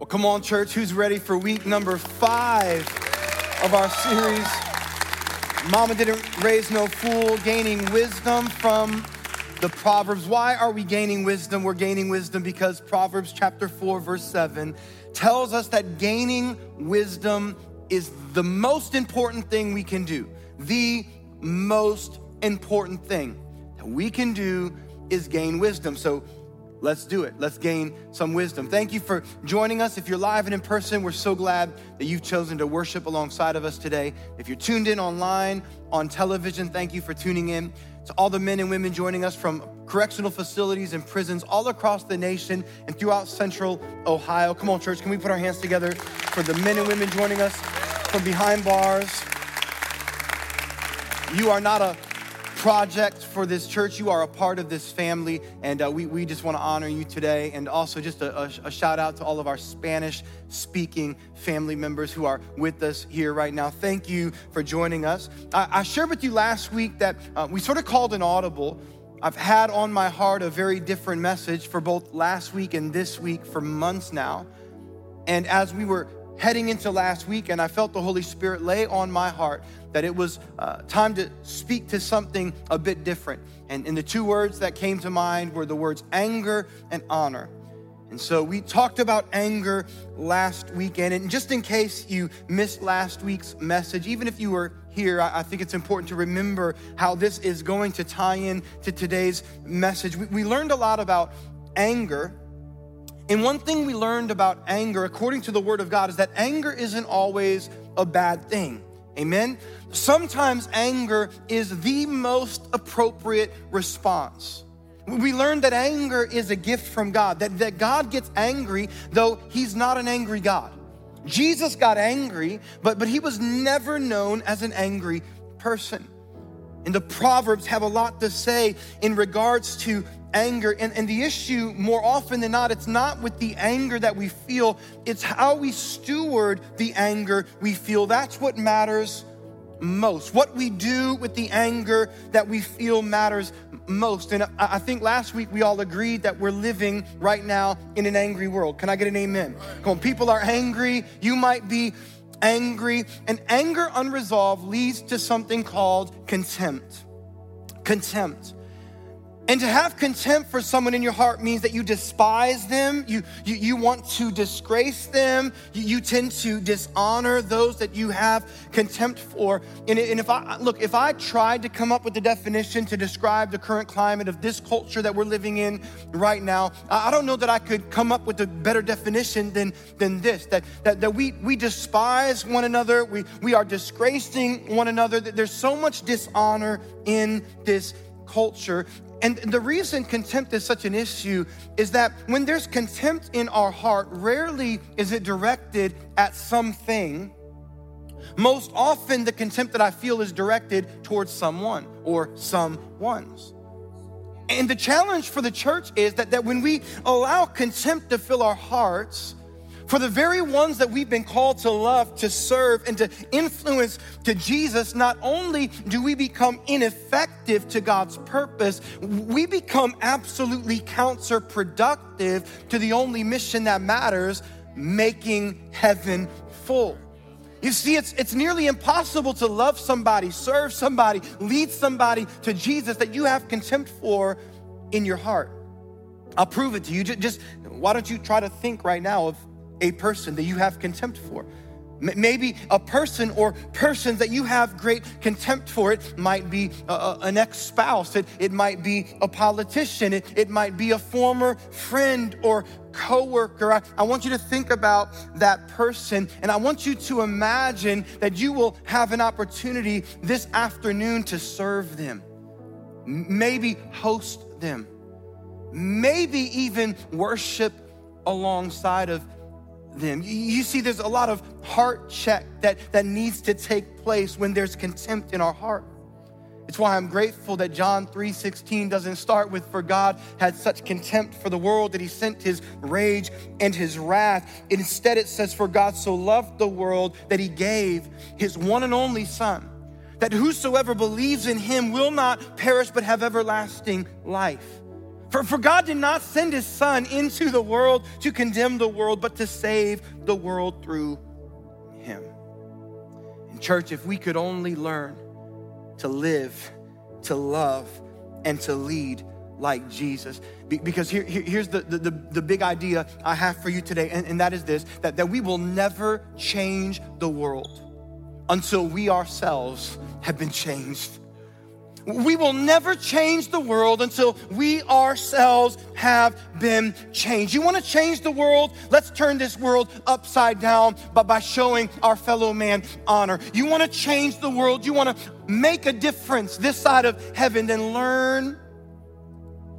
Well, come on, church, who's ready for week number five of our series? Mama didn't raise no fool, gaining wisdom from the Proverbs. Why are we gaining wisdom? We're gaining wisdom because Proverbs chapter 4, verse 7 tells us that gaining wisdom is the most important thing we can do. The most important thing that we can do is gain wisdom. So Let's do it. Let's gain some wisdom. Thank you for joining us. If you're live and in person, we're so glad that you've chosen to worship alongside of us today. If you're tuned in online, on television, thank you for tuning in. To all the men and women joining us from correctional facilities and prisons all across the nation and throughout central Ohio. Come on, church, can we put our hands together for the men and women joining us from behind bars? You are not a project for this church. You are a part of this family, and uh, we, we just want to honor you today. And also, just a, a, a shout out to all of our Spanish speaking family members who are with us here right now. Thank you for joining us. I, I shared with you last week that uh, we sort of called an audible. I've had on my heart a very different message for both last week and this week for months now. And as we were heading into last week, and I felt the Holy Spirit lay on my heart that it was uh, time to speak to something a bit different. And, and the two words that came to mind were the words anger and honor. And so we talked about anger last weekend. And just in case you missed last week's message, even if you were here, I think it's important to remember how this is going to tie in to today's message. We, we learned a lot about anger and one thing we learned about anger, according to the Word of God, is that anger isn't always a bad thing. Amen? Sometimes anger is the most appropriate response. We learn that anger is a gift from God, that, that God gets angry, though He's not an angry God. Jesus got angry, but, but He was never known as an angry person. And the Proverbs have a lot to say in regards to anger. And, and the issue, more often than not, it's not with the anger that we feel, it's how we steward the anger we feel. That's what matters most. What we do with the anger that we feel matters most. And I think last week we all agreed that we're living right now in an angry world. Can I get an amen? Come on, people are angry. You might be angry. And anger unresolved leads to something called contempt. Contempt. And to have contempt for someone in your heart means that you despise them, you, you, you want to disgrace them, you, you, tend to dishonor those that you have contempt for. And, and if I, look, if I tried to come up with the definition to describe the current climate of this culture that we're living in right now, I don't know that I could come up with a better definition than, than this that, that, that we, we despise one another, we, we are disgracing one another, that there's so much dishonor in this culture. And the reason contempt is such an issue is that when there's contempt in our heart, rarely is it directed at something. Most often, the contempt that I feel is directed towards someone or some ones. And the challenge for the church is that, that when we allow contempt to fill our hearts, for the very ones that we've been called to love, to serve, and to influence to Jesus, not only do we become ineffective to God's purpose, we become absolutely counterproductive to the only mission that matters making heaven full. You see, it's, it's nearly impossible to love somebody, serve somebody, lead somebody to Jesus that you have contempt for in your heart. I'll prove it to you. Just, why don't you try to think right now of a person that you have contempt for. Maybe a person or persons that you have great contempt for. It might be a, an ex spouse, it, it might be a politician, it, it might be a former friend or coworker. I, I want you to think about that person and I want you to imagine that you will have an opportunity this afternoon to serve them, maybe host them, maybe even worship alongside of them. You see, there's a lot of heart check that, that needs to take place when there's contempt in our heart. It's why I'm grateful that John 3:16 doesn't start with for God had such contempt for the world that he sent his rage and his wrath. Instead it says for God so loved the world that he gave his one and only son that whosoever believes in him will not perish but have everlasting life. For, for God did not send his son into the world to condemn the world, but to save the world through him. And, church, if we could only learn to live, to love, and to lead like Jesus. Because here, here, here's the, the, the, big idea I have for you today, and, and that is this that, that we will never change the world until we ourselves have been changed. We will never change the world until we ourselves have been changed. You want to change the world? Let's turn this world upside down by, by showing our fellow man honor. You want to change the world? You want to make a difference this side of heaven? Then learn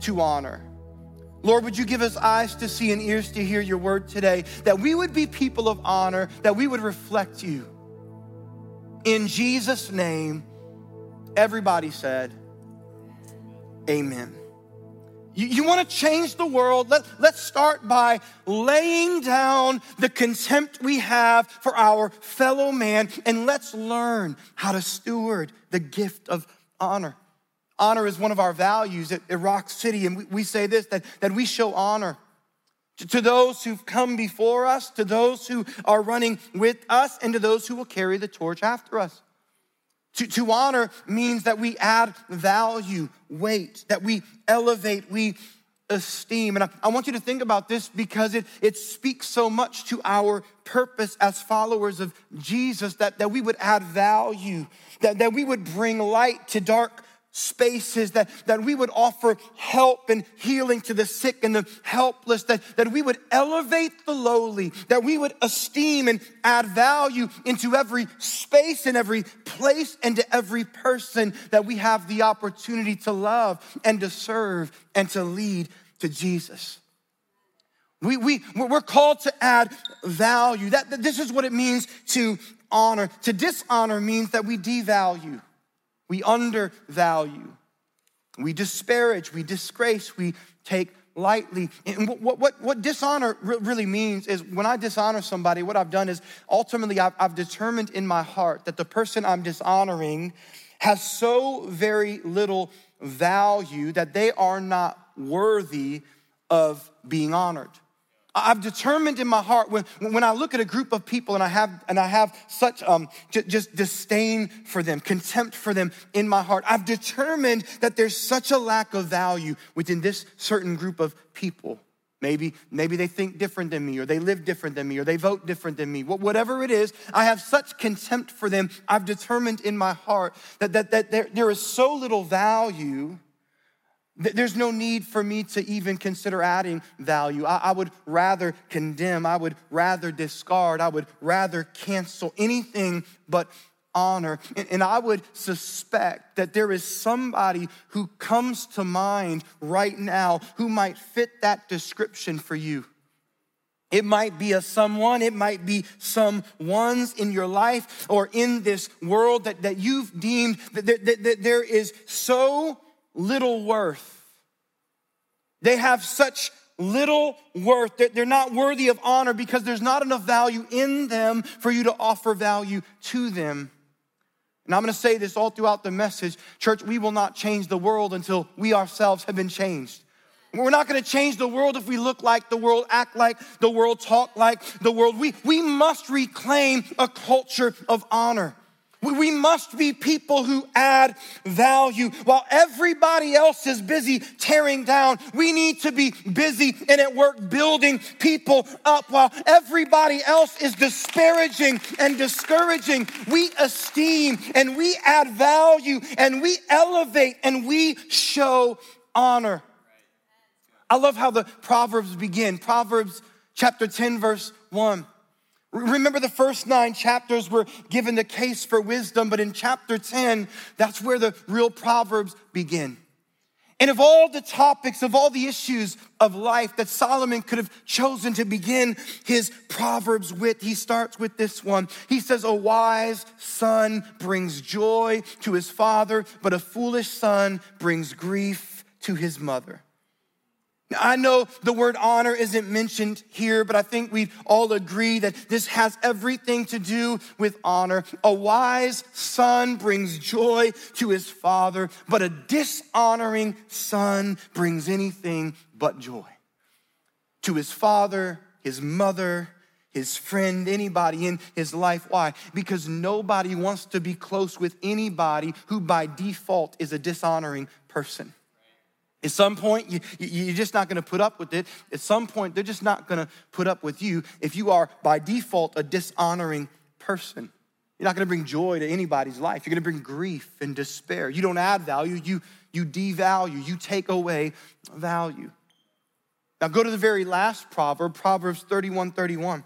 to honor. Lord, would you give us eyes to see and ears to hear your word today, that we would be people of honor, that we would reflect you. In Jesus' name, everybody said, Amen. You, you want to change the world? Let, let's start by laying down the contempt we have for our fellow man and let's learn how to steward the gift of honor. Honor is one of our values at, at Rock City, and we, we say this that, that we show honor to, to those who've come before us, to those who are running with us, and to those who will carry the torch after us. To, to honor means that we add value, weight, that we elevate, we esteem. And I, I, want you to think about this because it, it speaks so much to our purpose as followers of Jesus that, that we would add value, that, that we would bring light to dark spaces, that, that we would offer help and healing to the sick and the helpless, that, that we would elevate the lowly, that we would esteem and add value into every space and every place and to every person that we have the opportunity to love and to serve and to lead to Jesus. We, we, we're called to add value. That, this is what it means to honor. To dishonor means that we devalue we undervalue, we disparage, we disgrace, we take lightly. And what, what, what dishonor really means is when I dishonor somebody, what I've done is ultimately I've, I've determined in my heart that the person I'm dishonoring has so very little value that they are not worthy of being honored. I've determined in my heart when, when I look at a group of people and I have, and I have such um, j- just disdain for them, contempt for them in my heart, I've determined that there's such a lack of value within this certain group of people. Maybe, maybe they think different than me, or they live different than me, or they vote different than me. Whatever it is, I have such contempt for them. I've determined in my heart that, that, that there, there is so little value there's no need for me to even consider adding value. I, I, would rather condemn. I would rather discard. I would rather cancel anything but honor. And, and I would suspect that there is somebody who comes to mind right now who might fit that description for you. It might be a someone, it might be some ones in your life or in this world that, that you've deemed that, that, that there is so little worth. They have such little worth. That they're not worthy of honor because there's not enough value in them for you to offer value to them. And I'm gonna say this all throughout the message Church, we will not change the world until we ourselves have been changed. We're not gonna change the world if we look like the world, act like the world, talk like the world. We, we must reclaim a culture of honor. We must be people who add value. While everybody else is busy tearing down, we need to be busy and at work building people up. While everybody else is disparaging and discouraging, we esteem and we add value and we elevate and we show honor. I love how the Proverbs begin. Proverbs chapter 10, verse 1. Remember, the first nine chapters were given the case for wisdom, but in chapter 10, that's where the real Proverbs begin. And of all the topics, of all the issues of life that Solomon could have chosen to begin his Proverbs with, he starts with this one. He says, A wise son brings joy to his father, but a foolish son brings grief to his mother. I know the word honor isn't mentioned here, but I think we all agree that this has everything to do with honor. A wise son brings joy to his father, but a dishonoring son brings anything but joy to his father, his mother, his friend, anybody in his life. Why? Because nobody wants to be close with anybody who by default is a dishonoring person. At some point, you, you're just not gonna put up with it. At some point, they're just not gonna put up with you if you are, by default, a dishonoring person. You're not gonna bring joy to anybody's life. You're gonna bring grief and despair. You don't add value, you, you devalue, you take away value. Now, go to the very last proverb, Proverbs 31 31.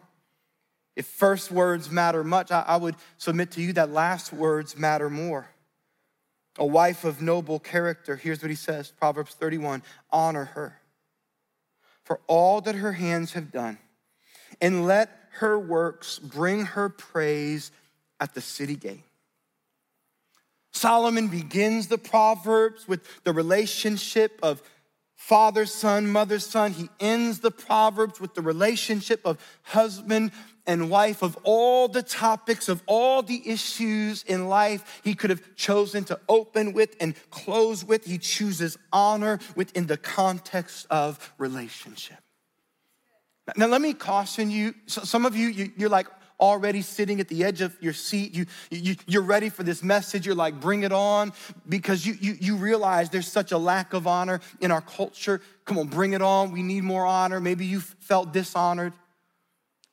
If first words matter much, I, I would submit to you that last words matter more a wife of noble character. Here's what he says Proverbs 31 honor her for all that her hands have done, and let her works bring her praise at the city gate. Solomon begins the Proverbs with the relationship of father, son, mother, son. He ends the Proverbs with the relationship of husband, and wife of all the topics, of all the issues in life he could have chosen to open with and close with. He chooses honor within the context of relationship. Now, let me caution you. Some of you, you're like, already sitting at the edge of your seat. You, you, you're ready for this message. You're like, bring it on because you, you, you realize there's such a lack of honor in our culture. Come on, bring it on. We need more honor. Maybe you felt dishonored.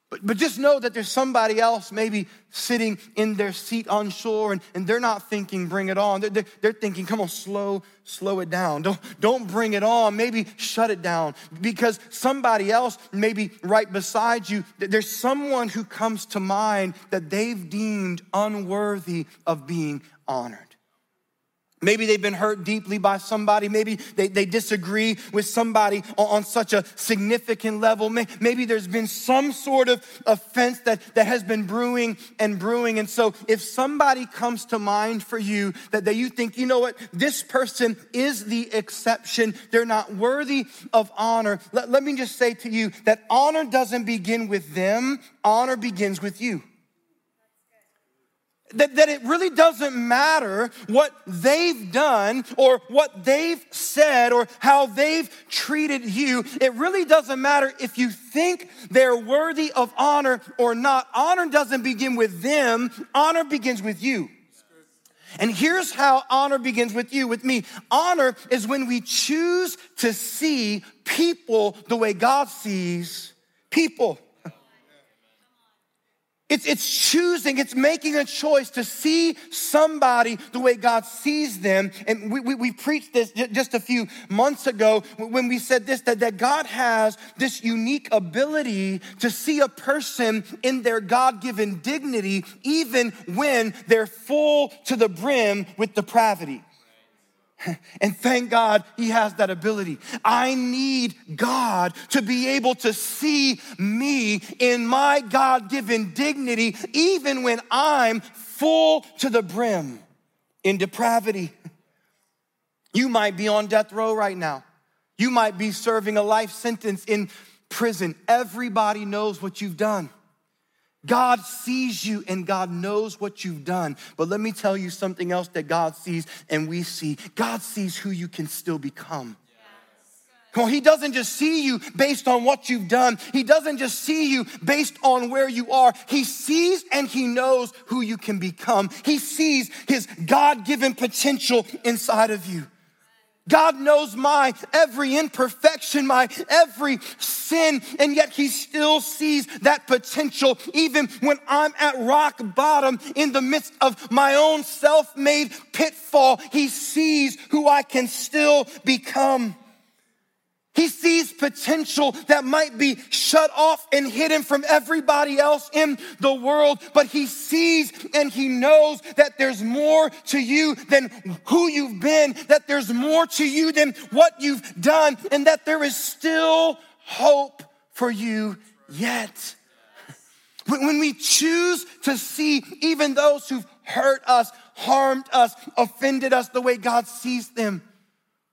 But, but just know that there's somebody else maybe sitting in their seat on shore and, and they're not thinking, bring it on. They're, they're, they're, thinking, come on, slow, slow it down. Don't, don't bring it on. Maybe shut it down because somebody else, maybe right beside you, there's someone who comes to mind that they've deemed unworthy of being honored. Maybe they've been hurt deeply by somebody. Maybe they, they disagree with somebody on, on such a significant level. Maybe there's been some sort of offense that, that has been brewing and brewing. And so if somebody comes to mind for you that, that you think, you know what, this person is the exception, they're not worthy of honor, let, let me just say to you that honor doesn't begin with them, honor begins with you. That, that it really doesn't matter what they've done or what they've said or how they've treated you. It really doesn't matter if you think they're worthy of honor or not. Honor doesn't begin with them, honor begins with you. And here's how honor begins with you, with me. Honor is when we choose to see people the way God sees people. It's, it's choosing, it's making a choice to see somebody the way God sees them. And we, we, we, preached this just a few months ago when we said this that, that God has this unique ability to see a person in their God given dignity, even when they're full to the brim with depravity. And thank God he has that ability. I need God to be able to see me in my God given dignity, even when I'm full to the brim in depravity. You might be on death row right now. You might be serving a life sentence in prison. Everybody knows what you've done. God sees you and God knows what you've done. But let me tell you something else that God sees and we see. God sees who you can still become. Well, he doesn't just see you based on what you've done. He doesn't just see you based on where you are. He sees and he knows who you can become. He sees his God given potential inside of you. God knows my every imperfection, my every sin, and yet He still sees that potential even when I'm at rock bottom in the midst of my own self made pitfall. He sees who I can still become. He sees potential that might be shut off and hidden from everybody else in the world, but he sees and he knows that there's more to you than who you've been, that there's more to you than what you've done, and that there is still hope for you yet. When we choose to see even those who've hurt us, harmed us, offended us the way God sees them,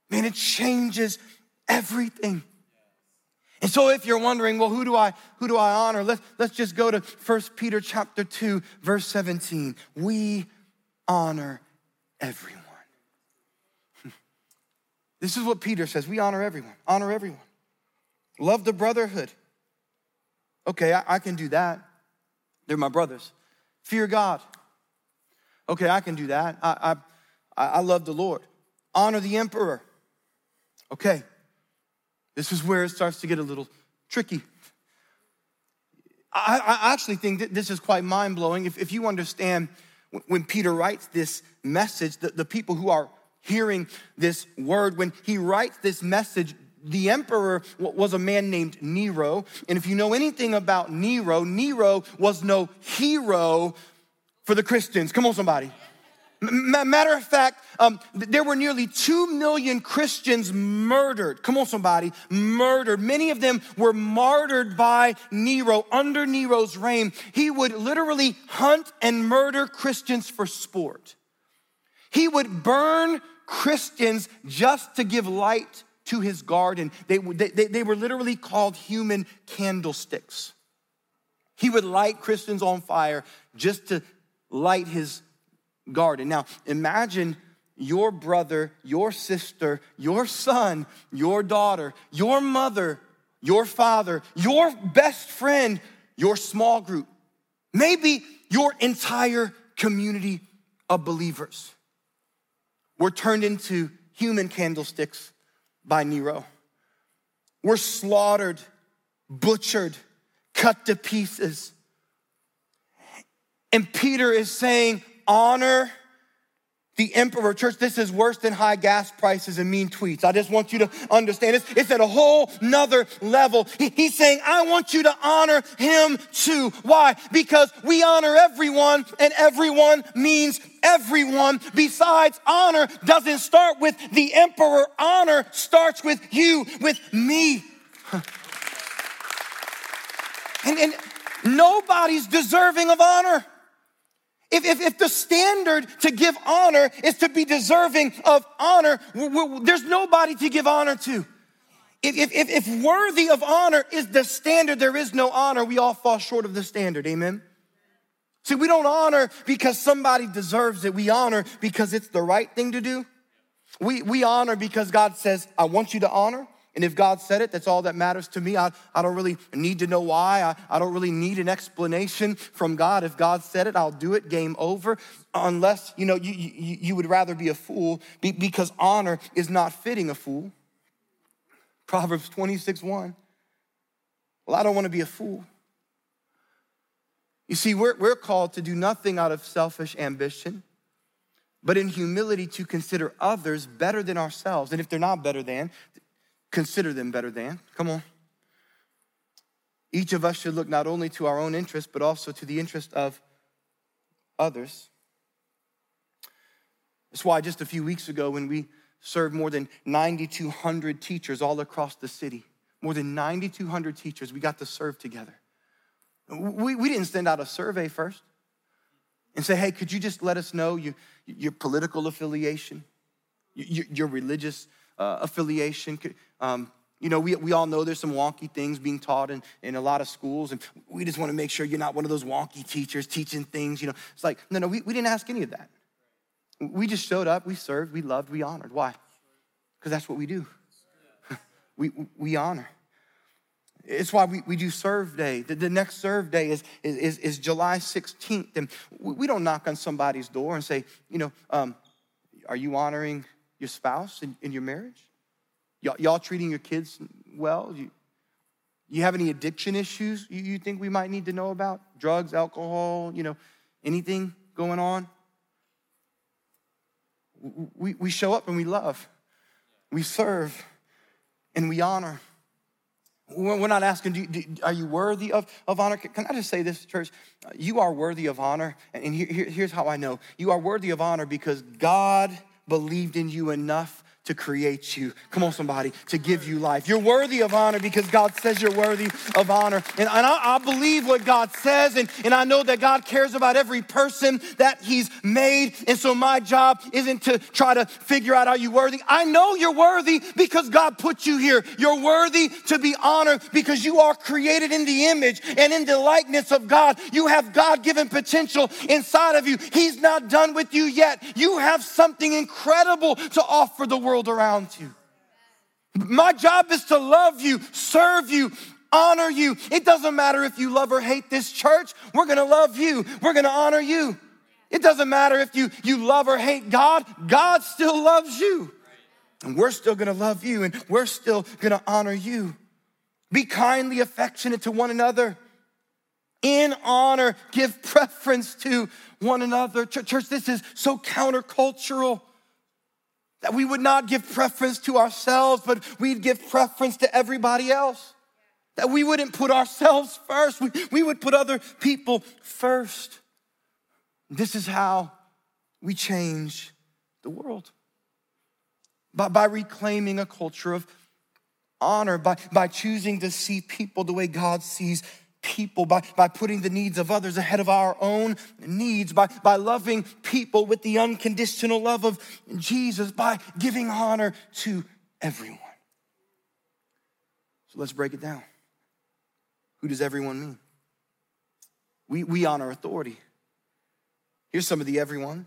man, it changes everything. And so if you're wondering, well, who do I who do I honor? Let's, let's just go to 1 Peter chapter 2, verse 17. We honor everyone. This is what Peter says. We honor everyone. Honor everyone. Love the brotherhood. Okay, I, I can do that. They're my brothers. Fear God. Okay, I can do that. I, I, I love the Lord. Honor the emperor. Okay, this is where it starts to get a little tricky. I, I actually think that this is quite mind blowing. If, if you understand when Peter writes this message, the, the people who are hearing this word, when he writes this message, the emperor was a man named Nero. And if you know anything about Nero, Nero was no hero for the Christians. Come on, somebody. Matter of fact, um, there were nearly 2 million Christians murdered. Come on, somebody, murdered. Many of them were martyred by Nero under Nero's reign. He would literally hunt and murder Christians for sport. He would burn Christians just to give light to his garden. They, they, they were literally called human candlesticks. He would light Christians on fire just to light his garden. Now, imagine your brother, your sister, your son, your daughter, your mother, your father, your best friend, your small group, maybe your entire community of believers were turned into human candlesticks by Nero. We're slaughtered, butchered, cut to pieces. And Peter is saying, honor the emperor. Church, this is worse than high gas prices and mean tweets. I just want you to understand this. It's at a whole nother level. He, he's saying, I want you to honor him too. Why? Because we honor everyone and everyone means everyone. Besides, honor doesn't start with the emperor. Honor starts with you, with me. And, and nobody's deserving of honor. If, if, if, the standard to give honor is to be deserving of honor, there's nobody to give honor to. If, if, if worthy of honor is the standard, there is no honor. We all fall short of the standard. Amen. See, we don't honor because somebody deserves it. We honor because it's the right thing to do. We, we honor because God says, I want you to honor. And if God said it, that's all that matters to me. I, I don't really need to know why. I, I don't really need an explanation from God. If God said it, I'll do it. Game over. Unless, you know, you, you, you would rather be a fool because honor is not fitting a fool. Proverbs 26 1. Well, I don't want to be a fool. You see, we're, we're called to do nothing out of selfish ambition, but in humility to consider others better than ourselves. And if they're not better than, consider them better than. Come on. Each of us should look not only to our own interest, but also to the interest of others. That's why just a few weeks ago, when we served more than 9,200 teachers all across the city, more than 9,200 teachers, we got to serve together. We, we didn't send out a survey first and say, hey, could you just let us know your, your political affiliation, your, your religious uh, affiliation. Um, you know, we, we all know there's some wonky things being taught in, in a lot of schools, and we just want to make sure you're not one of those wonky teachers teaching things. You know, it's like, no, no, we, we didn't ask any of that. We just showed up, we served, we loved, we honored. Why? Because that's what we do. we, we honor. It's why we, we do serve day. The, the next serve day is, is, is July 16th. And we don't knock on somebody's door and say, you know, um, are you honoring your spouse in, in your marriage? Y'all, y'all treating your kids well? You, you have any addiction issues you, you think we might need to know about? Drugs, alcohol, you know, anything going on? We, we show up and we love, we serve, and we honor. We're not asking, do, do, are you worthy of, of honor? Can I just say this, church? You are worthy of honor. And here, here's how I know you are worthy of honor because God believed in you enough to create you. Come on, somebody, to give you life. You're worthy of honor because God says you're worthy of honor. And, and I, I, believe what God says, and, and I know that God cares about every person that He's made. And so my job isn't to try to figure out are you worthy. I know you're worthy because God put you here. You're worthy to be honored because you are created in the image and in the likeness of God. You have God given potential inside of you. He's not done with you yet. You have something incredible to offer the world world around you. My job is to love you, serve you, honor you. It doesn't matter if you love or hate this church, we're gonna love you, we're gonna honor you. It doesn't matter if you, you love or hate God, God still loves you. And we're still gonna love you and we're still gonna honor you. Be kindly affectionate to one another. In honor, give preference to one another. Church, this is so countercultural. That we would not give preference to ourselves, but we'd give preference to everybody else. That we wouldn't put ourselves first, we, we would put other people first. This is how we change the world. By, by reclaiming a culture of honor, by, by choosing to see people the way God sees people, by, by putting the needs of others ahead of our own needs, by, by loving people with the unconditional love of Jesus, by giving honor to everyone. So let's break it down. Who does everyone mean? We, we honor authority. Here's some of the everyone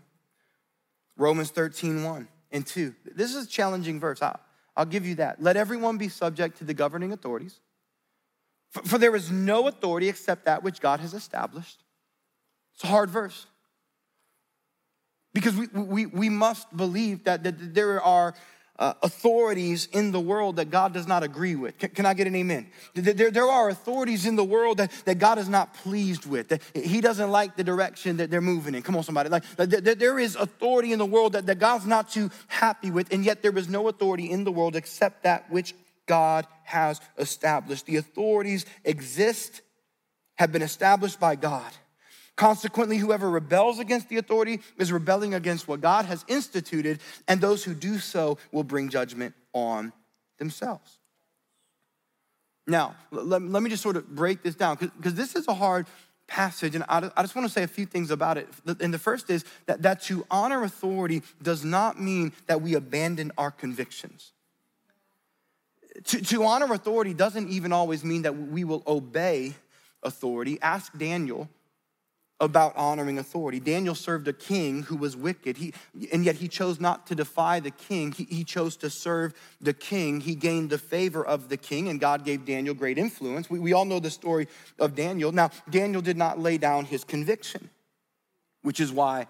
Romans 13, 1 and 2. This is a challenging verse. I'll, I'll give you that. Let everyone be subject to the governing authorities for there is no authority except that which God has established. It's a hard verse. Because we, we, we must believe that, that there are uh, authorities in the world that God does not agree with. Can, can, I get an amen? There, there are authorities in the world that, that God is not pleased with, that He doesn't like the direction that they're moving in. Come on, somebody. Like, there is authority in the world that, that God's not too happy with, and yet there is no authority in the world except that which God has established. The authorities exist, have been established by God. Consequently, whoever rebels against the authority is rebelling against what God has instituted, and those who do so will bring judgment on themselves. Now, let, let me just sort of break this down because this is a hard passage, and I, I just want to say a few things about it. And the first is that, that to honor authority does not mean that we abandon our convictions. To, to honor authority doesn't even always mean that we will obey authority. Ask Daniel about honoring authority. Daniel served a king who was wicked, he, and yet he chose not to defy the king. He, he, chose to serve the king. He gained the favor of the king, and God gave Daniel great influence. We, we all know the story of Daniel. Now, Daniel did not lay down his conviction, which is why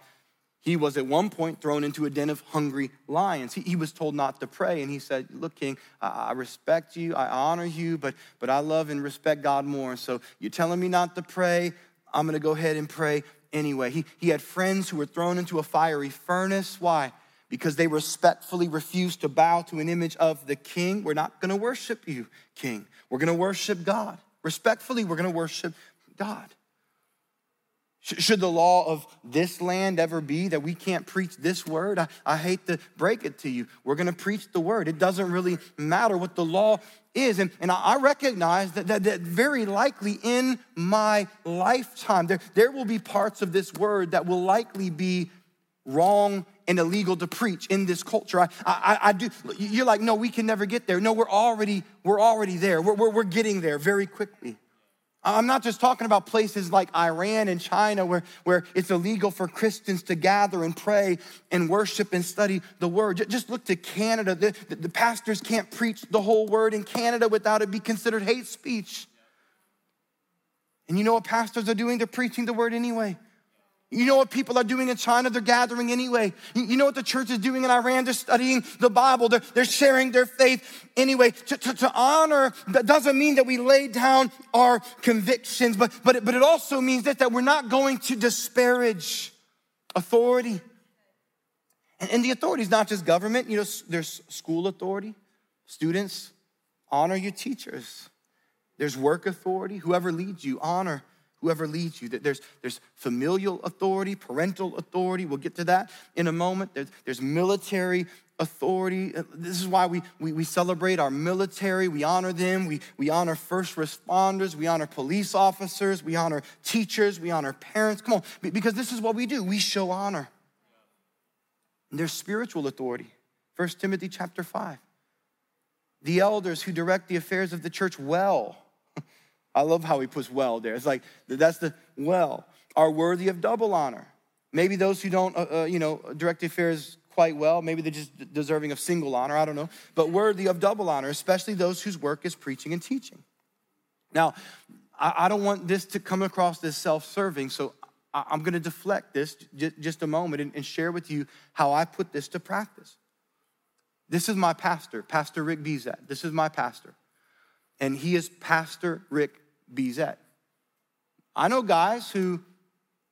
he was at one point thrown into a den of hungry lions. He, he, was told not to pray, and he said, Look, King, I, I respect you, I honor you, but, but I love and respect God more. So you're telling me not to pray, I'm gonna go ahead and pray anyway. He, he had friends who were thrown into a fiery furnace. Why? Because they respectfully refused to bow to an image of the king. We're not gonna worship you, King. We're gonna worship God. Respectfully, we're gonna worship God. Should the law of this land ever be that we can't preach this word? I, I hate to break it to you. We're going to preach the word. It doesn't really matter what the law is. And, and I recognize that, that, that very likely in my lifetime, there, there will be parts of this word that will likely be wrong and illegal to preach in this culture. I, I, I, do. You're like, no, we can never get there. No, we're already, we're already there. We're, we're, we're getting there very quickly. I'm not just talking about places like Iran and China where, where it's illegal for Christians to gather and pray and worship and study the word. Just look to Canada. The, the, the pastors can't preach the whole word in Canada without it be considered hate speech. And you know what pastors are doing? They're preaching the word anyway. You know what people are doing in China? They're gathering anyway. You know what the church is doing in Iran? They're studying the Bible. They're, they're sharing their faith anyway. To, to, to, honor, that doesn't mean that we lay down our convictions, but, but, it, but it also means that, that we're not going to disparage authority. And, and the authority is not just government. You know, there's school authority. Students, honor your teachers. There's work authority. Whoever leads you, honor whoever leads you. There's, there's familial authority, parental authority. We'll get to that in a moment. There's, there's military authority. Uh, this is why we, we, we, celebrate our military. We honor them. We, we honor first responders. We honor police officers. We honor teachers. We honor parents. Come on, because this is what we do. We show honor. And there's spiritual authority. 1 Timothy chapter 5. The elders who direct the affairs of the church well. I love how he puts well there. It's like, that's the well, are worthy of double honor. Maybe those who don't, uh, uh, you know, direct affairs quite well. Maybe they're just deserving of single honor. I don't know. But worthy of double honor, especially those whose work is preaching and teaching. Now, I don't want this to come across as self serving, so I'm going to deflect this just a moment and share with you how I put this to practice. This is my pastor, Pastor Rick Bezet. This is my pastor. And he is Pastor Rick Bezet. I know guys who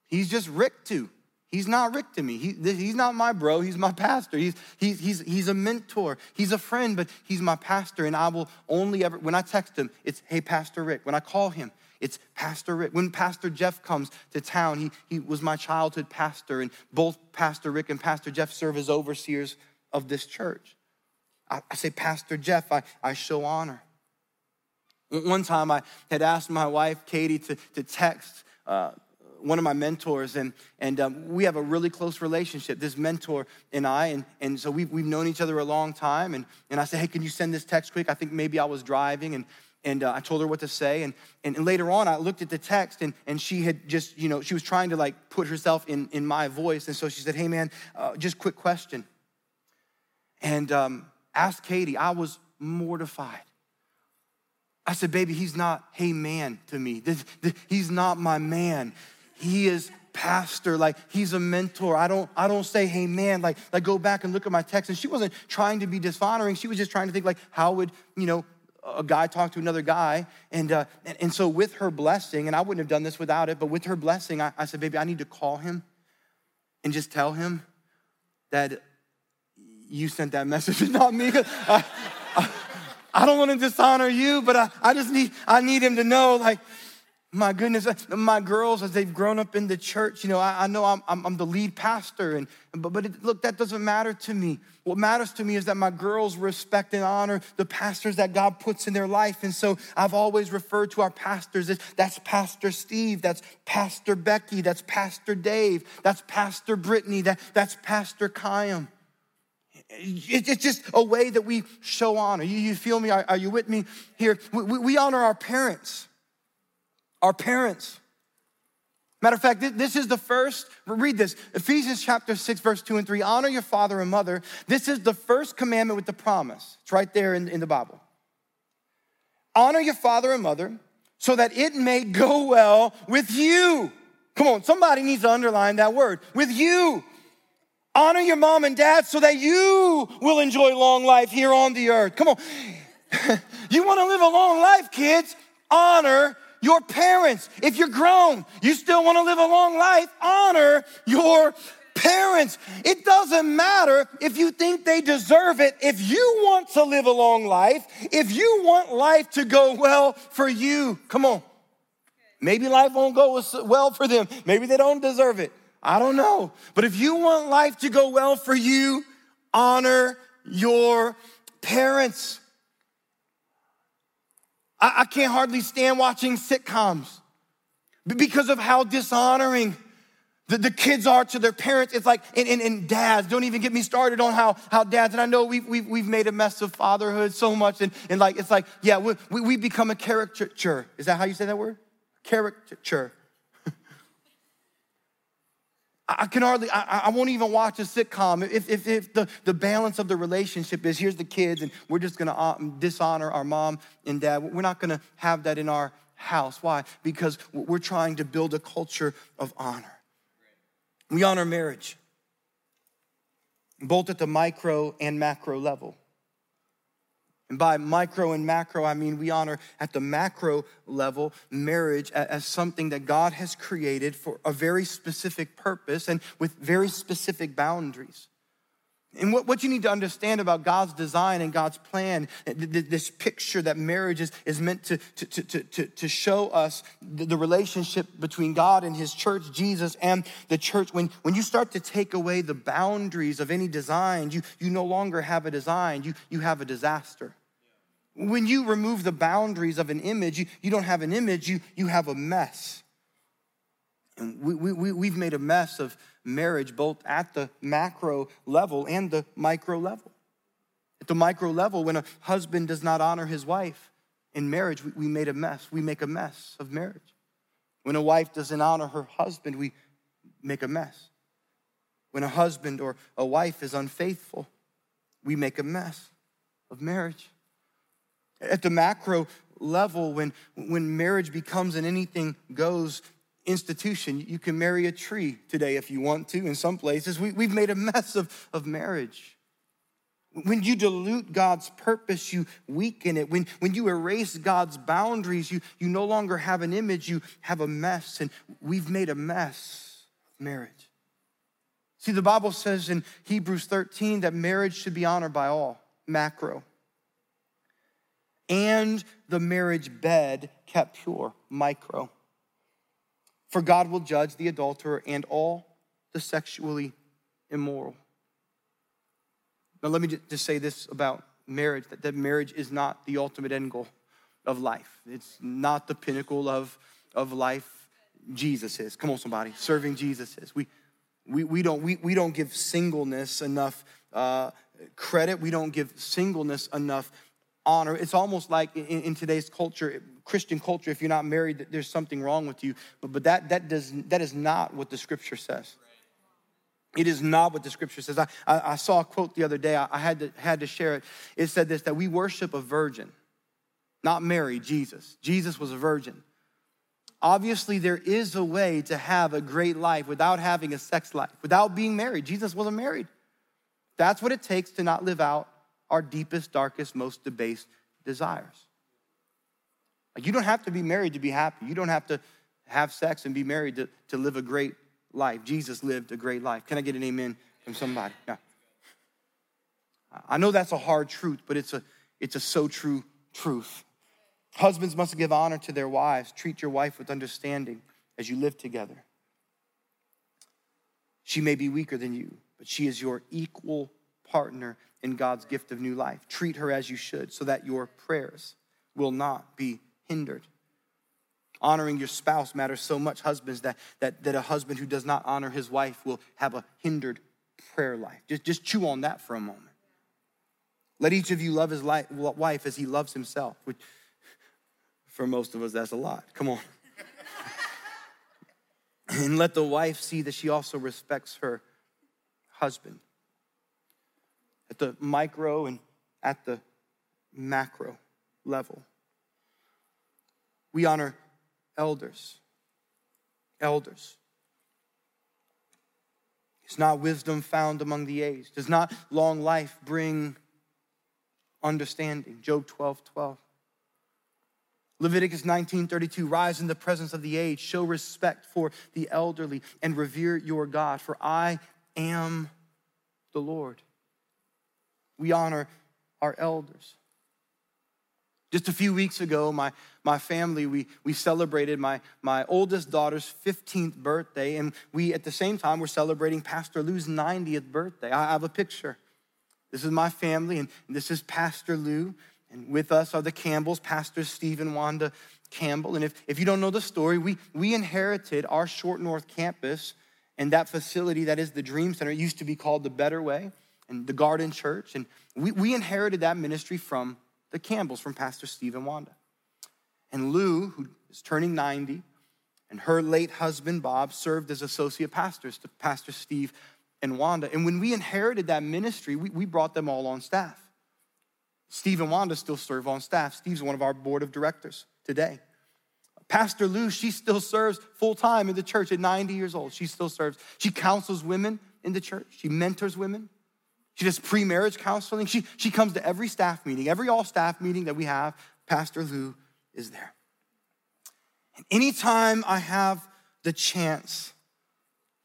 he's just Rick to. He's not Rick to me. He, he's not my bro. He's my pastor. He's, he's, he's, he's a mentor. He's a friend, but he's my pastor. And I will only ever, when I text him, it's, hey, Pastor Rick. When I call him, it's Pastor Rick. When Pastor Jeff comes to town, he, he was my childhood pastor. And both Pastor Rick and Pastor Jeff serve as overseers of this church. I, I say, Pastor Jeff, I, I show honor. One time I had asked my wife, Katie, to, to text uh, one of my mentors, and, and um, we have a really close relationship, this mentor and I. And, and so we've, we've known each other a long time. And, and I said, Hey, can you send this text quick? I think maybe I was driving. And, and uh, I told her what to say. And, and, and, later on, I looked at the text, and, and she had just, you know, she was trying to like put herself in, in my voice. And so she said, Hey, man, uh, just quick question. And um, asked Katie, I was mortified. I said, Baby, he's not, hey, man to me. This, this, he's not my man. He is pastor like he's a mentor. I don't i don't say hey man like like go back and look at my text. And she wasn't trying to be dishonoring. She was just trying to think like how would you know a guy talk to another guy? And uh, and, and, so with her blessing and i wouldn't have done this without it but with her blessing I, I said baby i need to call him and just tell him that you sent that message not me I, don't want to dishonor you but I, I just need i need him to know like my goodness, my girls, as they've grown up in the church, you know, I, I know I'm, I'm, I'm, the lead pastor, and but, but it, look, that doesn't matter to me. What matters to me is that my girls respect and honor the pastors that God puts in their life. And so I've always referred to our pastors as that's Pastor Steve, that's Pastor Becky, that's Pastor Dave, that's Pastor Brittany, that, that's Pastor Kayam. It's just a way that we show honor. You, feel me? Are, you with me here? We, we honor our parents our parents. Matter of fact, this is the first, read this Ephesians chapter 6, verse 2 and 3. Honor your father and mother. This is the first commandment with the promise. It's right there in, in the Bible. Honor your father and mother so that it may go well with you. Come on, somebody needs to underline that word with you. Honor your mom and dad so that you will enjoy long life here on the earth. Come on. you want to live a long life, kids? Honor your parents. If you're grown, you still want to live a long life, honor your parents. It doesn't matter if you think they deserve it. If you want to live a long life, if you want life to go well for you, come on. Maybe life won't go well for them. Maybe they don't deserve it. I don't know. But if you want life to go well for you, honor your parents. I, I can't hardly stand watching sitcoms because of how dishonoring the, the kids are to their parents. It's like, and, and, and, dads, don't even get me started on how, how dads, and I know we've, we've, we've made a mess of fatherhood so much, and, and like, it's like, yeah, we, we, we become a caricature. Is that how you say that word? Caricature. I can hardly, I, I, won't even watch a sitcom if, if, if the, the balance of the relationship is here's the kids and we're just gonna uh, dishonor our mom and dad. We're not gonna have that in our house. Why? Because we're trying to build a culture of honor. We honor marriage, both at the micro and macro level. And by micro and macro, I mean we honor at the macro level marriage as something that God has created for a very specific purpose and with very specific boundaries. And what, what you need to understand about God's design and God's plan, this picture that marriage is, is meant to, to, to, to, to show us the, the relationship between God and his church, Jesus, and the church. When, when you start to take away the boundaries of any design, you, you no longer have a design, you, you have a disaster. When you remove the boundaries of an image, you, you don't have an image, you, you have a mess. And we, we, we've made a mess of marriage both at the macro level and the micro level. At the micro level, when a husband does not honor his wife in marriage, we, we made a mess. We make a mess of marriage. When a wife doesn't honor her husband, we make a mess. When a husband or a wife is unfaithful, we make a mess of marriage. At the macro level, when, when marriage becomes an anything goes institution. You can marry a tree today if you want to. In some places, we, we've made a mess of, of marriage. When you dilute God's purpose, you weaken it. When, when you erase God's boundaries, you, you no longer have an image, you have a mess. And we've made a mess of marriage. See, the Bible says in Hebrews 13 that marriage should be honored by all, macro. And the marriage bed kept pure, micro. For God will judge the adulterer and all the sexually immoral. Now, let me just say this about marriage that, that marriage is not the ultimate end goal of life, it's not the pinnacle of, of life. Jesus is. Come on, somebody. Serving Jesus is. We, we, we, don't, we, we don't give singleness enough uh, credit. We don't give singleness enough honor. It's almost like in, in, today's culture, Christian culture, if you're not married, there's something wrong with you. But, but that, that, does, that is not what the scripture says. It is not what the scripture says. I, I, I saw a quote the other day. I, I, had, to, had to share it. It said this that we worship a virgin, not Mary, Jesus. Jesus was a virgin. Obviously, there is a way to have a great life without having a sex life, without being married. Jesus wasn't married. That's what it takes to not live out our deepest, darkest, most debased desires. Like you don't have to be married to be happy. You don't have to have sex and be married to, to live a great life. Jesus lived a great life. Can I get an amen from somebody? I know that's a hard truth, but it's a it's a so true truth. Husbands must give honor to their wives. Treat your wife with understanding as you live together. She may be weaker than you, but she is your equal partner in God's gift of new life. Treat her as you should so that your prayers will not be hindered. Honoring your spouse matters so much, husbands, that, that, that a husband who does not honor his wife will have a hindered prayer life. Just, just chew on that for a moment. Let each of you love his life, wife as he loves himself, which for most of us, that's a lot. Come on. and let the wife see that she also respects her husband at the micro and at the macro level. We honor elders. Elders. Is not wisdom found among the aged? Does not long life bring understanding? Job 12 12. Leviticus 19:32 Rise in the presence of the aged, show respect for the elderly, and revere your God, for I am the Lord we honor our elders. Just a few weeks ago, my, my family, we, we celebrated my, my oldest daughter's 15th birthday, and we at the same time were celebrating Pastor Lou's 90th birthday. I have a picture. This is my family, and this is Pastor Lou, and with us are the Campbells, Pastor Steve and Wanda Campbell. And if, if you don't know the story, we, we inherited our Short North campus and that facility that is the Dream Center. It used to be called the Better Way and the Garden Church. And we, we inherited that ministry from the Campbells, from Pastor Steve and Wanda. And Lou, who is turning 90, and her late husband, Bob, served as associate pastors to Pastor Steve and Wanda. And when we inherited that ministry, we, we brought them all on staff. Steve and Wanda still serve on staff. Steve's one of our board of directors today. Pastor Lou, she still serves full time in the church at 90 years old. She still serves. She counsels women in the church, she mentors women. She does pre marriage counseling. She, she comes to every staff meeting, every all staff meeting that we have. Pastor Lou is there. And anytime I have the chance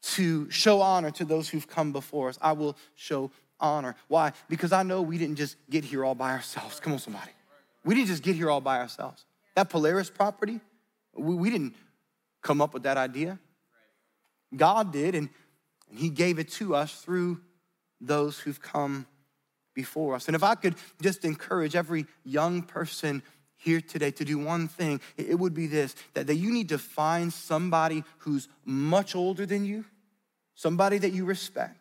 to show honor to those who've come before us, I will show honor. Why? Because I know we didn't just get here all by ourselves. Come on, somebody. We didn't just get here all by ourselves. That Polaris property, we, we didn't come up with that idea. God did, and, and He gave it to us through those who've come before us. And if I could just encourage every young person here today to do one thing, it would be this that, that you need to find somebody who's much older than you, somebody that you respect.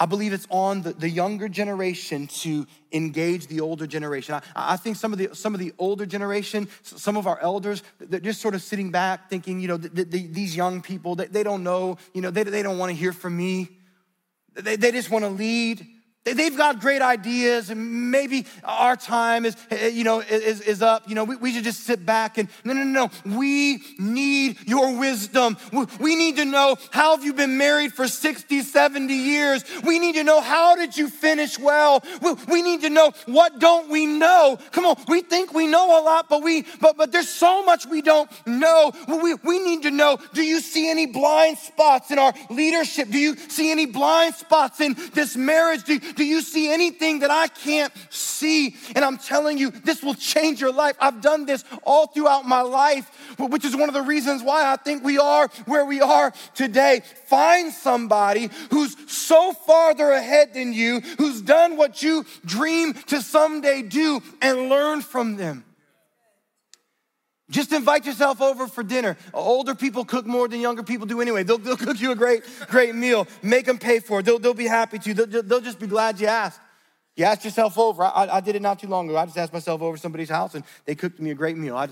I believe it's on the, the younger generation to engage the older generation. I, I think some of the some of the older generation, some of our elders, they're just sort of sitting back thinking, you know, the, the, these young people, they, they don't know, you know, they, they don't want to hear from me. They, they just want to lead. They've got great ideas, and maybe our time is, eh, you know, is, is up. You know, we, we should just sit back and no, no, no. We need your wisdom. We need to know how have you been married for 60, 70 years? We need to know how did you finish well? We need to know what don't we know? Come on, we think we know a lot, but we but but there's so much we don't know. We, we need to know, do you see any blind spots in our leadership? Do you see any blind spots in this marriage? Do, do you see anything that I can't see? And I'm telling you, this will change your life. I've done this all throughout my life, which is one of the reasons why I think we are where we are today. Find somebody who's so farther ahead than you, who's done what you dream to someday do, and learn from them. Just invite yourself over for dinner. Older people cook more than younger people do anyway. They'll, they'll cook you a great, great meal. Make them pay for it. They'll, they'll be happy to. They'll, they'll just be glad you asked. You asked yourself over. I, I, did it not too long ago. I just asked myself over somebody's house and they cooked me a great meal. I,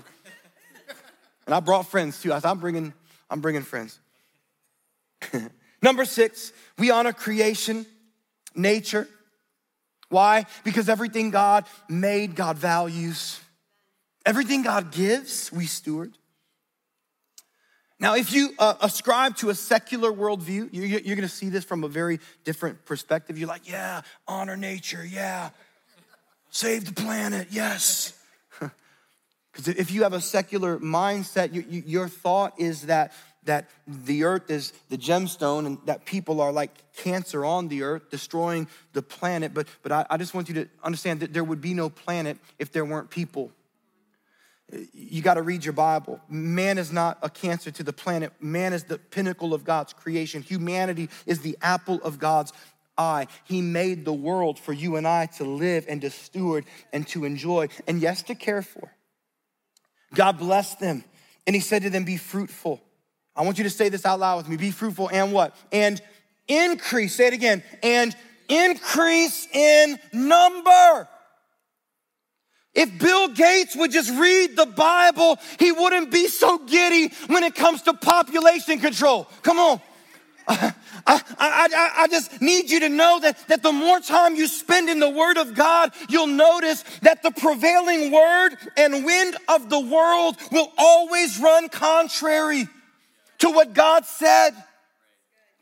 and I brought friends too. I said, I'm bringing, I'm bringing friends. Number six, we honor creation, nature. Why? Because everything God made, God values. Everything God gives, we steward. Now, if you uh, ascribe to a secular worldview, you're, you're going to see this from a very different perspective. You're like, yeah, honor nature, yeah, save the planet, yes. Because if you have a secular mindset, you, you, your thought is that that the earth is the gemstone and that people are like cancer on the earth, destroying the planet. But, but I, I just want you to understand that there would be no planet if there weren't people you got to read your Bible. Man is not a cancer to the planet. Man is the pinnacle of God's creation. Humanity is the apple of God's eye. He made the world for you and I to live and to steward and to enjoy and yes, to care for. God blessed them and he said to them, Be fruitful. I want you to say this out loud with me be fruitful and what? And increase. Say it again. And increase in number. If Bill Gates would just read the Bible, he wouldn't be so giddy when it comes to population control. Come on. I, I, I, I, just need you to know that, that the more time you spend in the Word of God, you'll notice that the prevailing word and wind of the world will always run contrary to what God said.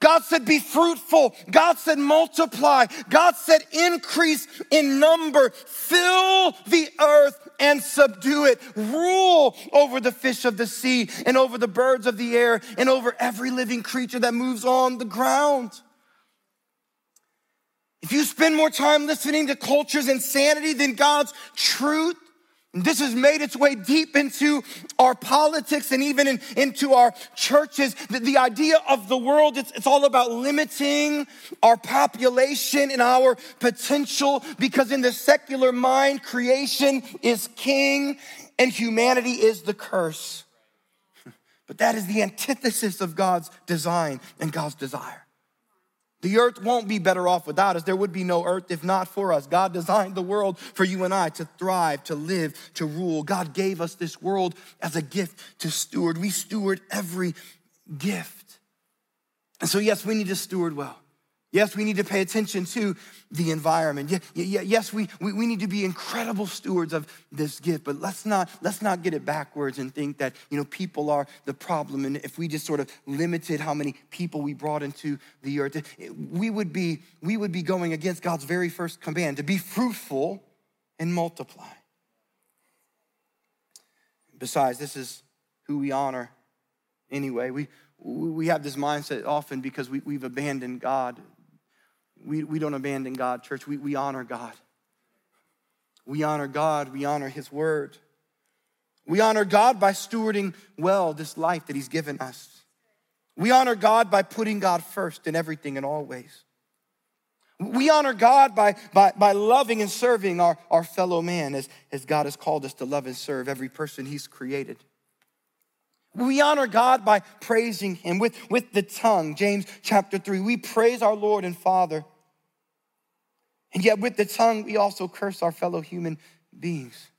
God said, be fruitful. God said, multiply. God said, increase in number. Fill the earth and subdue it. Rule over the fish of the sea and over the birds of the air and over every living creature that moves on the ground. If you spend more time listening to culture's insanity than God's truth, this has made its way deep into our politics and even in, into our churches. The, the idea of the world, it's, it's all about limiting our population and our potential because in the secular mind, creation is king and humanity is the curse. But that is the antithesis of God's design and God's desire. The earth won't be better off without us. There would be no earth if not for us. God designed the world for you and I to thrive, to live, to rule. God gave us this world as a gift to steward. We steward every gift. And so, yes, we need to steward well. Yes, we need to pay attention to the environment. Yes, we, we, need to be incredible stewards of this gift, but let's not, let's not get it backwards and think that, you know, people are the problem. And if we just sort of limited how many people we brought into the earth, we would be, we would be going against God's very first command to be fruitful and multiply. Besides, this is who we honor anyway. We, we have this mindset often because we, we've abandoned God We, we don't abandon God, church. We, we honor God. We honor God. We honor His word. We honor God by stewarding well this life that He's given us. We honor God by putting God first in everything and always. We honor God by, by, by loving and serving our, our fellow man as, as God has called us to love and serve every person He's created. We honor God by praising Him with, with the tongue. James chapter 3, we praise our Lord and Father. And yet, with the tongue, we also curse our fellow human beings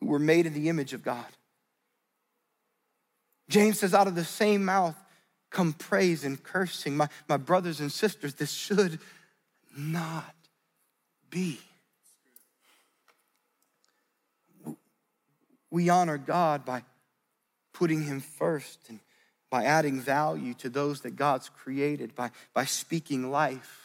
who were made in the image of God. James says, out of the same mouth come praise and cursing. My, my brothers and sisters, this should not be. We honor God by putting Him first and by adding value to those that God's created, by, by speaking life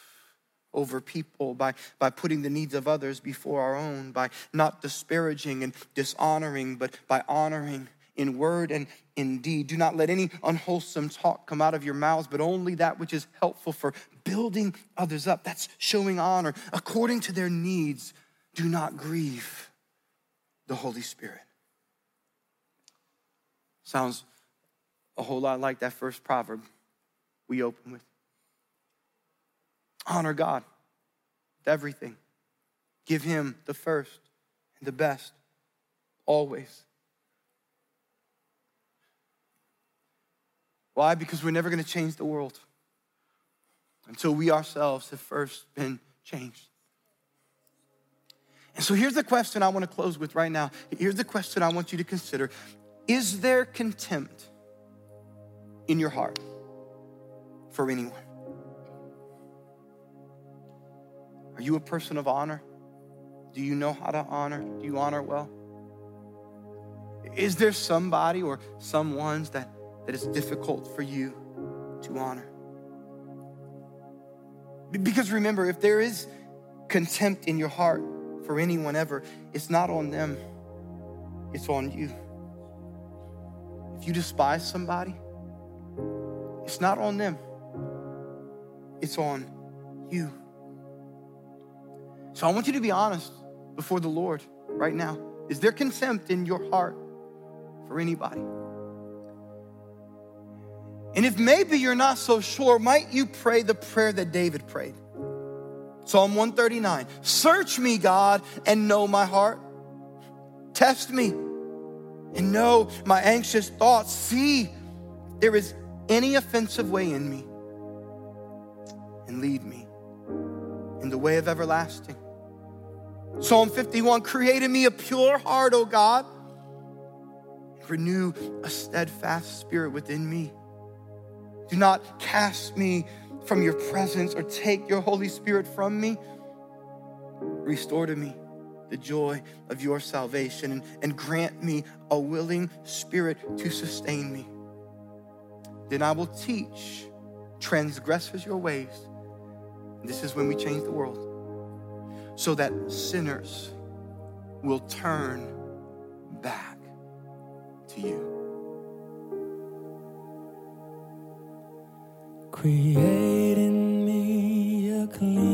over people, by, by putting the needs of others before our own, by not disparaging and dishonoring, but by honoring in word and in deed. Do not let any unwholesome talk come out of your mouths, but only that which is helpful for building others up. That's showing honor according to their needs. Do not grieve the Holy Spirit. Sounds a whole lot like that first proverb we open with. Honor God with everything. Give Him the first and the best, always. Why? Because we're never going to change the world until we ourselves have first been changed. And so here's the question I want to close with right now. Here's the question I want you to consider Is there contempt in your heart for anyone? Are you a person of honor? Do you know how to honor? Do you honor well? Is there somebody or some ones that that is difficult for you to honor. Because remember, if there is contempt in your heart for anyone ever, it's not on them, it's on you. If you despise somebody, it's not on them, it's on you. So I want you to be honest before the Lord right now. Is there contempt in your heart for anybody? And if maybe you're not so sure, might you pray the prayer that David prayed? Psalm 139 Search me, God, and know my heart. Test me and know my anxious thoughts. See if there is any offensive way in me and lead me in the way of everlasting. Psalm 51 Create in me a pure heart, O God, renew a steadfast spirit within me. Do not cast me from your presence or take your Holy Spirit from me. Restore to me the joy of your salvation and, and grant me a willing spirit to sustain me. Then I will teach transgressors your ways. This is when we change the world. So that sinners will turn back to you. Create in me a clean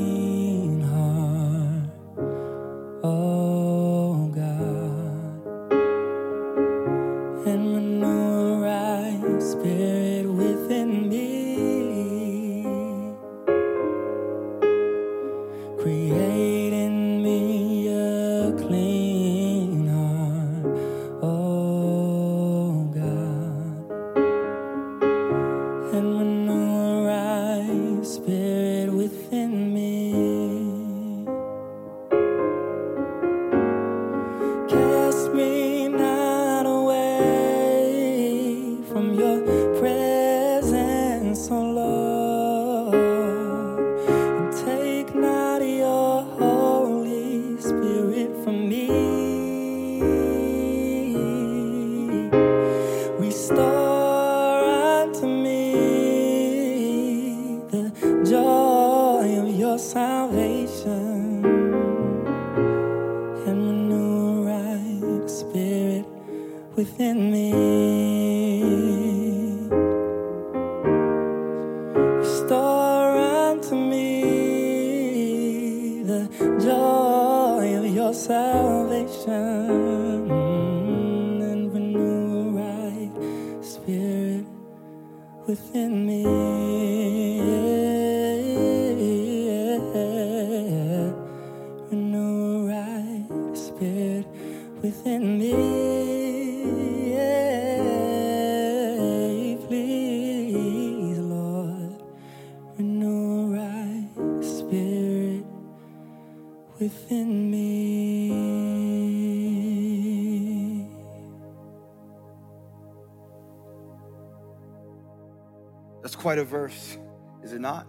quite a verse, is it not?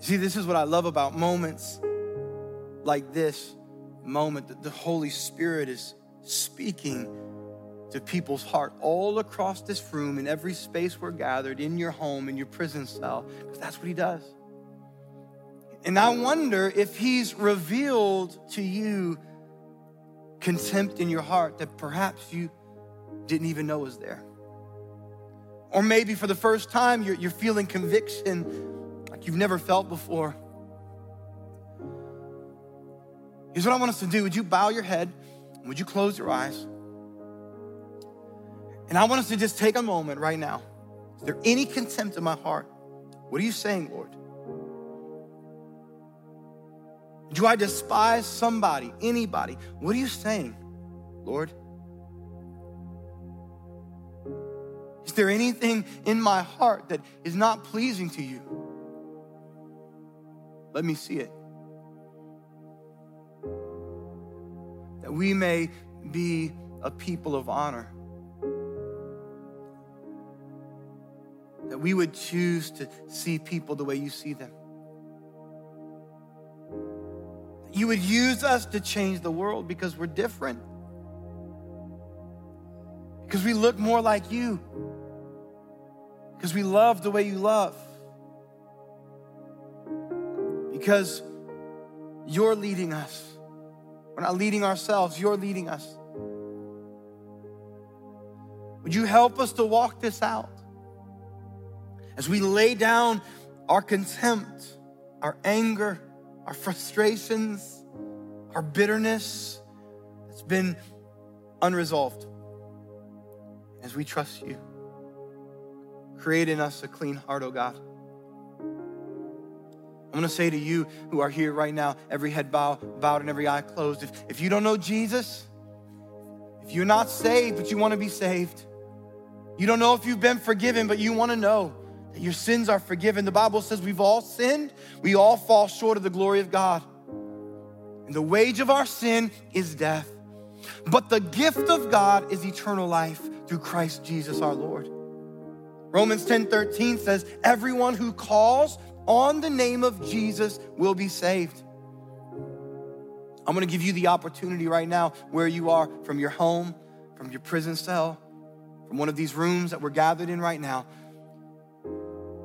See, this is what I love about moments like this moment that the Holy Spirit is speaking to people's heart all across this room, in every space we're gathered, in your home, in your prison cell, because that's what He does. And I wonder if He's revealed to you contempt in your heart that perhaps you didn't even know was there. Or maybe for the first time, you're, you're feeling conviction like you've never felt before. Here's what I want us to do. Would you bow your head? Would you close your eyes? And I want us to just take a moment right now. Is there any contempt in my heart? What are you saying, Lord? Do I despise somebody, anybody? What are you saying, Lord? There anything in my heart that is not pleasing to you? Let me see it. That we may be a people of honor. That we would choose to see people the way you see them. You would use us to change the world because we're different. Because we look more like you because we love the way you love. Because you're leading us. We're not leading ourselves, you're leading us. Would you help us to walk this out? As we lay down our contempt, our anger, our frustrations, our bitterness that's been unresolved, as we trust you. Create in us a clean heart, oh God. I'm gonna say to you who are here right now, every head bow, bowed and every eye closed. If, if you don't know Jesus, if you're not saved, but you wanna be saved, you don't know if you've been forgiven, but you wanna know that your sins are forgiven. The Bible says we've all sinned, we all fall short of the glory of God. And the wage of our sin is death. But the gift of God is eternal life through Christ Jesus our Lord. Romans 10:13 says, Everyone who calls on the name of Jesus will be saved. I'm gonna give you the opportunity right now, where you are, from your home, from your prison cell, from one of these rooms that we're gathered in right now,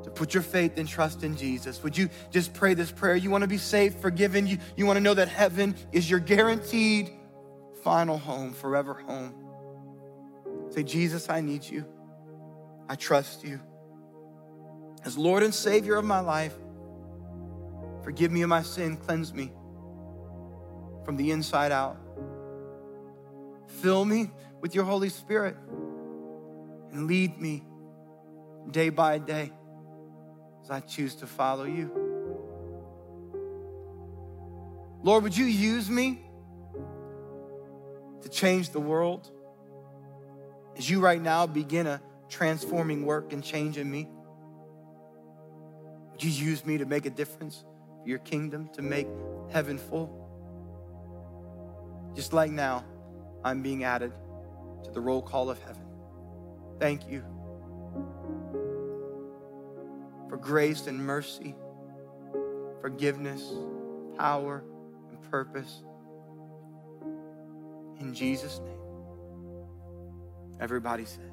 to put your faith and trust in Jesus. Would you just pray this prayer? You wanna be saved, forgiven, you, you wanna know that heaven is your guaranteed final home, forever home. Say, Jesus, I need you. I trust you. As Lord and Savior of my life, forgive me of my sin, cleanse me from the inside out. Fill me with your Holy Spirit and lead me day by day as I choose to follow you. Lord, would you use me to change the world as you right now begin a transforming work and change in me? Would you use me to make a difference for your kingdom, to make heaven full? Just like now, I'm being added to the roll call of heaven. Thank you for grace and mercy, forgiveness, power, and purpose. In Jesus' name. Everybody said,